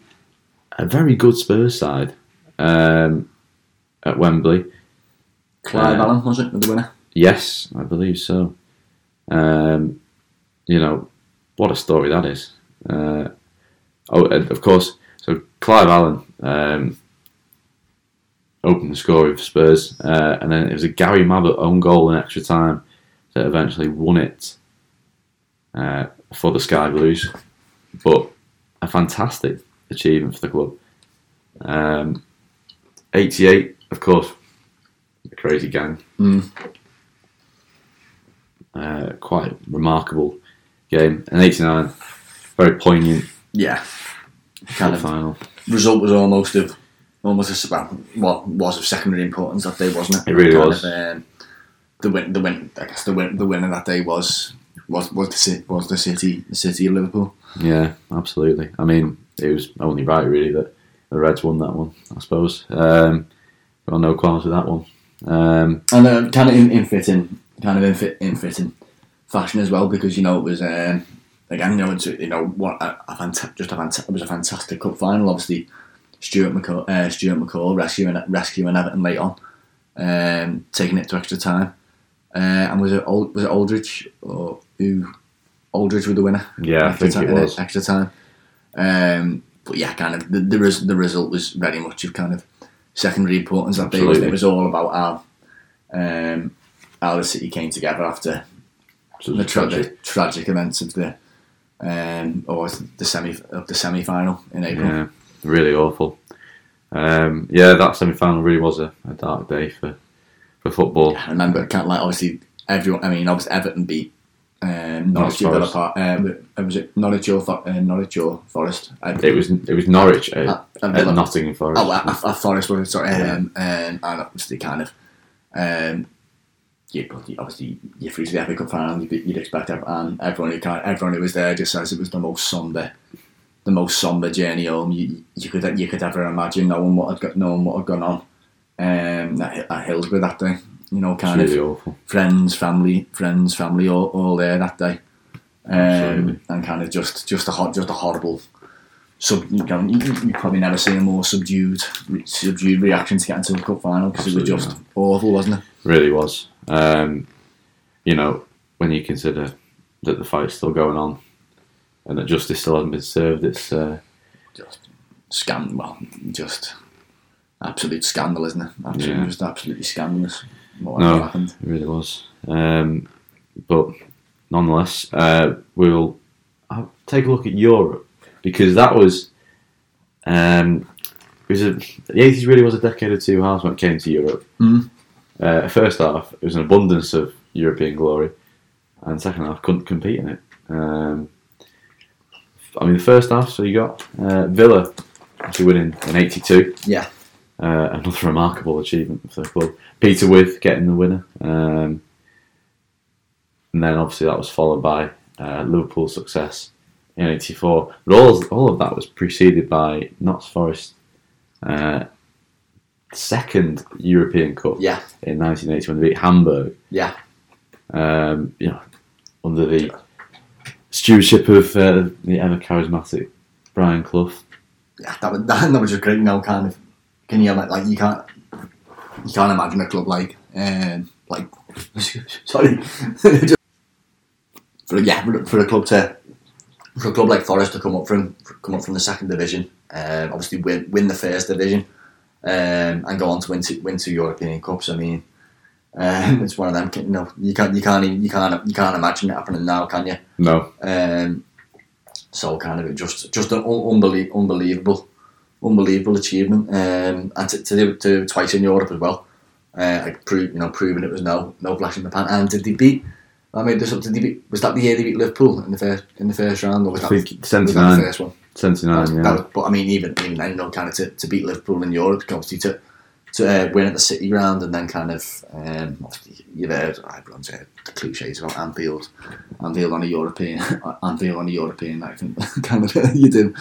a very good Spurs side um, at Wembley. Clive Uh, Allen was it the winner? Yes, I believe so. Um, you know, what a story that is. Uh, oh, of course, so Clive Allen um, opened the scoring for Spurs, uh, and then it was a Gary Mabbutt own goal in extra time that eventually won it uh, for the Sky Blues. But a fantastic achievement for the club. Um, 88, of course, crazy gang Mm. Uh, quite remarkable game. And 89, very poignant Yeah. Kind of final. result was almost of almost a, well, what was of secondary importance that day, wasn't it? It really Kind was. Of, um, the win, the win. I guess the win, the winner that day was was was the city, was the city, the city of Liverpool. Yeah, absolutely. I mean, it was only right, really, that the Reds won that one, I suppose. Um, got no qualms with that one. Um, And uh, kind of in, in fitting, kind of in, fit, in fitting fashion as well, because you know it was um, again, you know, it's, you know, what a, a fanta- just a fanta- it was a fantastic cup final. Obviously, Stuart McCall, uh, Stuart McCall rescuing rescuing Everton late on, um, taking it to extra time. Uh, and was it Ald- was it Aldridge or who? Aldridge was the winner. Yeah, I extra think time, it was. extra time. Um, but yeah, kind of the the, res- the result was very much of kind of secondary importance that day. it? Was all about how um, how the city came together after so the, tra- tragic. the tragic events of the um, or the semi of the semi final in April. Yeah, really awful. Um, yeah, that semi final really was a, a dark day for, for football. I remember, can't like obviously everyone. I mean, obviously Everton beat um, Norwich Villa Park. Uh, but- was it Norwich or uh, Norwich or Forest? I, It was it was Norwich at, at, at at Villa. Nottingham Forest. Oh, at, at Forest was? Sorry, Yeah. um, um, and obviously kind of. Um, yeah, you- obviously you're through to the FA Cup final. You'd, you'd expect and everyone who kind everyone who was there just says it was the most somber, the most somber journey home you, you could you could ever imagine. Knowing what had got, knowing what had gone on, um, at, at Hillsborough that day. You know, kind really of awful. friends, family, friends, family, all, all there that day, um, and kind of just just a hot, just a horrible. Sub, you, know, you, you probably never seen a more subdued, subdued reaction to getting to the cup final because it was just awful, wasn't it? Really was. Um, you know, when you consider that the fight's still going on and that justice still hasn't been served, it's uh, Just scam, well, just absolute scandal, isn't it? Absolutely, Yeah. just absolutely scandalous. What No. happened? it really was. Um, but nonetheless, uh, we'll I'll take a look at Europe because that was um, it was a, the eighties really was a decade or two halves when it came to Europe. Mm. Uh, first half, it was an abundance of European glory, and second half couldn't compete in it. Um, I mean, the first half, so you got uh, Villa actually winning in '82. Yeah. Uh, another remarkable achievement for the club. Peter Withe getting the winner. Um, and then obviously that was followed by uh, Liverpool's success in '84. But all, all of that was preceded by Notts Forest uh, second European Cup Yeah, in 1980 when they beat Hamburg. yeah, Um, you know, under the stewardship of uh, the ever charismatic Brian Clough. Yeah, that was <laughs> that, that was just great. Now, kind of, can you like, like you can't you can't imagine a club like um, like <laughs> sorry <laughs> for yeah for, for a club to for a club like Forest to come up from come up from the second division, um, obviously win win the first division, um, and go on to win two, win two European cups. I mean, um, it's one of them. You know, you can't you can't even, you can't you can't imagine it happening now, can you? No, Um, so kind of just just an un- unbelie- unbelievable, unbelievable achievement, um, and to, to do it to twice in Europe as well. Uh, like prove, you know, proving it was no no flash in the pan. And did they beat? I made this up. Did they beat? Was that the year they beat Liverpool in the first in the first round, or was I that, think was that the first one? 79, That yeah. was- but I mean, even even then, you know, kind of to, to beat Liverpool in Europe, obviously to to uh, win at the City ground, and then kind of um, you've heard everyone's heard the cliches about Anfield, Anfield on a European, <laughs> Anfield on a European. I think <laughs> kind of <laughs> you do.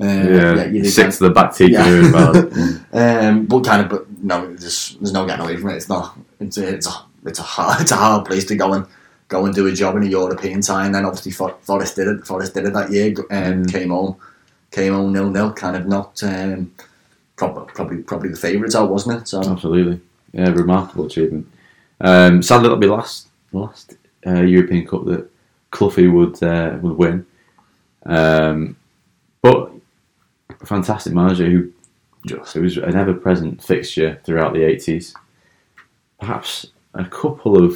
Uh, yeah, you do sick kind to the back teeth Yeah. um, but kind of, but no, there's there's no getting away from it. It's not. It's a, it's a it's a hard it's a hard place to go and go and do a job in a European tie. And then obviously For- Forest did it. Forest did it that year. Um, Mm. Came home, came home nil nil. Kind of not. Um, prob- probably probably the favourites out, wasn't it? So Absolutely. Yeah, remarkable achievement. Um, sadly, that'll be last last uh, European Cup that Cloughie would uh, would win. Um, but a fantastic manager who just it was an ever present fixture throughout the eighties. Perhaps a couple of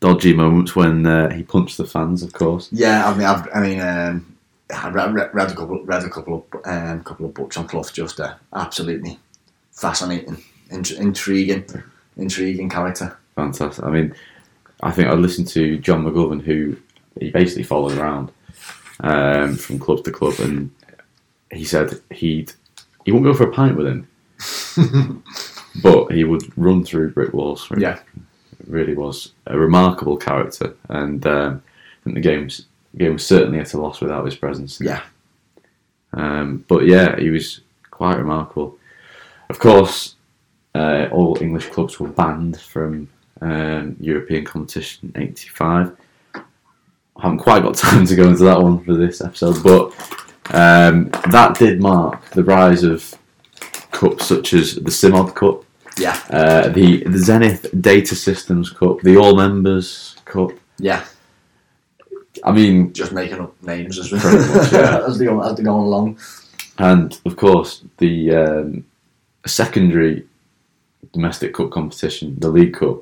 dodgy moments when uh, he punched the fans, of course. yeah. I mean, I've, I mean, um, I read, read, a couple read a couple of um, couple of books on Clough. Just uh, absolutely fascinating, int- intriguing, intriguing character. Fantastic. I mean, I think I listened to John McGovern, who he basically followed around um, from club to club, and he said he'd he wouldn't go for a pint with him, <laughs> but he would run through brick walls. It Yeah. really was a remarkable character, and um, I think the game's game was certainly at a loss without his presence. Yeah. Um, but yeah, he was quite remarkable. Of course, uh, all English clubs were banned from um, European competition in '85. I haven't quite got <laughs> time to go into that one for this episode, but um, that did mark the rise of cups such as the Simod Cup, Yeah, uh, the, the Zenith Data Systems Cup, the All Members Cup. yeah. I mean, Just making up names as, much, yeah. <laughs> as they go as they go along. And of course, the um, secondary domestic cup competition, the League Cup,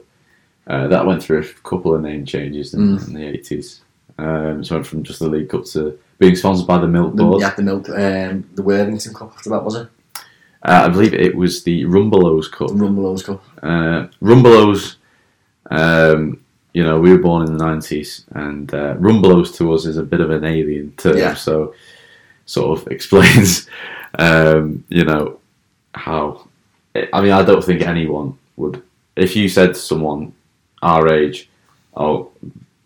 uh, that went through a couple of name changes in, Mm. in the eighties. Um, so went from just the League Cup to being sponsored by the Milk Board. yeah, the milk, um, the Worthington Cup after that was it? Uh, I believe it was the Rumbelows Cup. Rumbelows Cup. Uh, Rumbelows, um, you know, we were born in the nineties, and uh, Rumbelows to us is a bit of an alien term. Yeah. So, sort of <laughs> explains, um, you know, how. I mean, I don't think anyone would. If you said to someone our age, "Oh,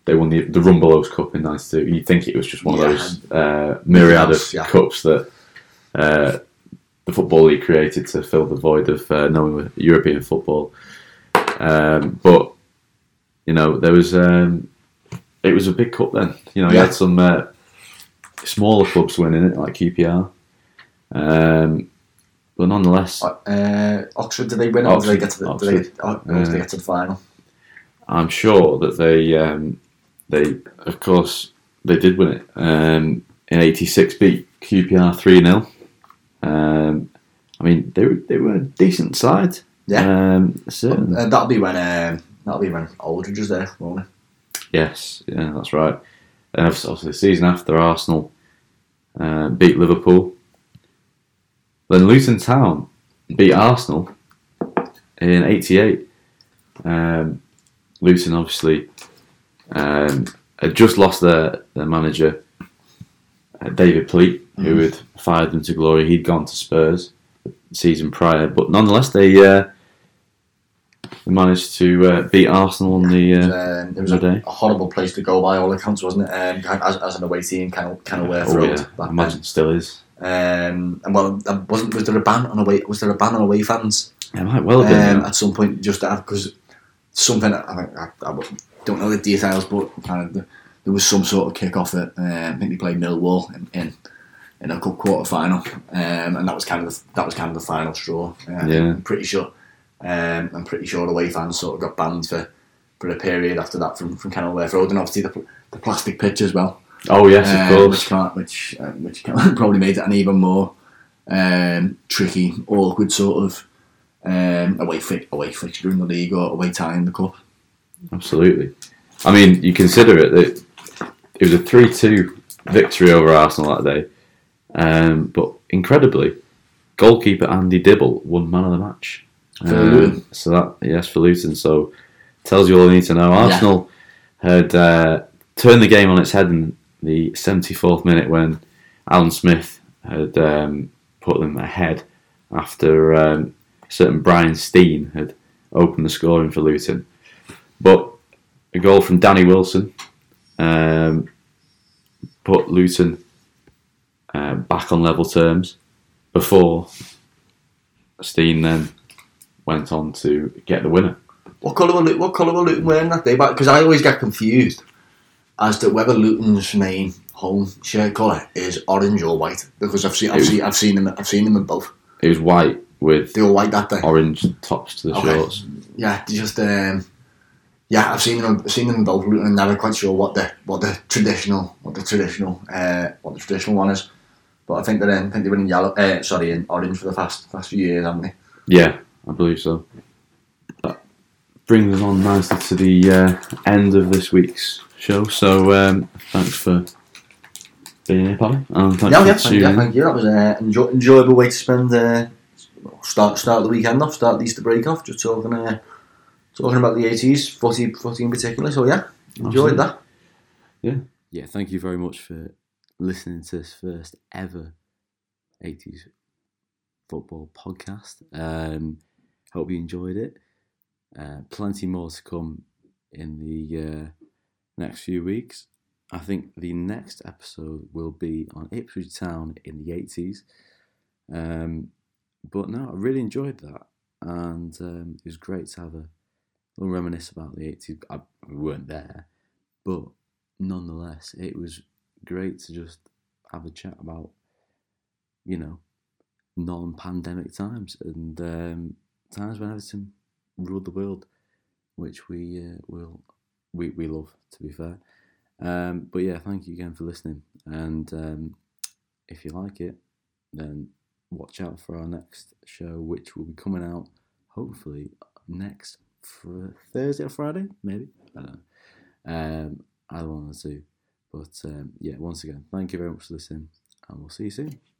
they won the the Rumbelows Cup in '92," you'd think it was just one Yeah. of those uh, myriad of yeah. cups that. Uh, the football league created to fill the void of uh, knowing European football. Um, but you know, there was um, it was a big cup then. You know, you Yeah. had some uh, smaller clubs winning it, like QPR. Um, but nonetheless, Uh, Oxford, did they win or did they get to the, did they, or did they Uh, get to the final? I'm sure that they um, they of course they did win it. Um, in '86, beat QPR three 0 um, I mean, they were they were a decent side. Yeah. Um, certainly. Uh, that'll be when um, that'll be when Aldridge was there, won't it? Yes, yeah, that's right. And obviously, the season after Arsenal uh, beat Liverpool, then Luton Town beat Arsenal in '88. Um, Luton obviously um, had just lost their their manager, uh, David Pleat, who had fired them to glory. He'd gone to Spurs the season prior, but nonetheless, they. Uh, they managed to uh, beat Arsenal on the uh, Um, it was a, day. a horrible place to go by all accounts, wasn't it? Um, as, as an away team, kind of kind of Oh yeah, back I then. imagine it still is. Um, and well, uh, wasn't was there a ban on away? Was there a ban on away fans It might well have been. um, yeah. at some point? Just because something I, I, I don't know the details, but kind of the, there was some sort of kick off at uh, I think they played Millwall in in, in a cup quarter final, um, and that was kind of the, that was kind of the final straw. Uh, Yeah. I'm pretty sure. Um, I'm pretty sure away fans sort of got banned for, for a period after that from from Kenilworth Road, and obviously the, the plastic pitch as well Oh yes, of um, course. which can't, which uh, which can, <laughs> probably made it an even more um, tricky, awkward sort of um, away fi- away fixture in the league or away tie in the cup. Absolutely. I mean, you consider it that it was a three-two victory over Arsenal that day, um, but incredibly, goalkeeper Andy Dibble won man of the match. Um, So that yes for Luton. So tells you all you need to know. Arsenal had uh, turned the game on its head in the 74th minute when Alan Smith had um, put them ahead after um, certain Brian Stein had opened the scoring for Luton. But a goal from Danny Wilson um, put Luton uh, back on level terms before Steen then went on to get the winner. What colour were Luton, what colour were Luton wearing that day? Because I always get confused as to whether Luton's main home shirt colour is orange or white. Because I've seen I've was- seen I've seen them I've seen them in both. It was white with They were white that day. orange tops to the Okay. shorts. Yeah, just um, yeah, I've seen them. I've seen them in both Luton, and never quite sure what the what the traditional what the traditional uh, what the traditional one is. But I think they're in, I think they were in yellow. Uh, sorry, in orange for the past past few years, haven't they? Yeah, I believe so. That brings us on nicely to the uh, end of this week's show. So um, thanks for being here, Paddy. And thanks Yeah, for yeah, thank you, tuning thank you. That was an enjoy, enjoyable way to spend uh, start start the weekend off, start the Easter break off, just talking uh, talking about the eighties, footy, footy in particular. So yeah, enjoyed Absolutely. that. Yeah, thank you very much for listening to this first ever 80s football podcast. Um, hope you enjoyed it. Uh, plenty more to come in the uh, next few weeks. I think the next episode will be on Ipswich Town in the 80s. Um, but no, I really enjoyed that. And um, it was great to have a little reminisce about the 80s. I, we weren't there, but nonetheless, it was great to just have a chat about, you know, non-pandemic times and um, times when Everton ruled the world, which we uh, will we we love to be fair. Um, but yeah, thank you again for listening, and um, if you like it, then watch out for our next show, which will be coming out hopefully next fr- Thursday or Friday, maybe I don't know. Um, either one the two. But um, yeah, once again, thank you very much for listening, and we'll see you soon.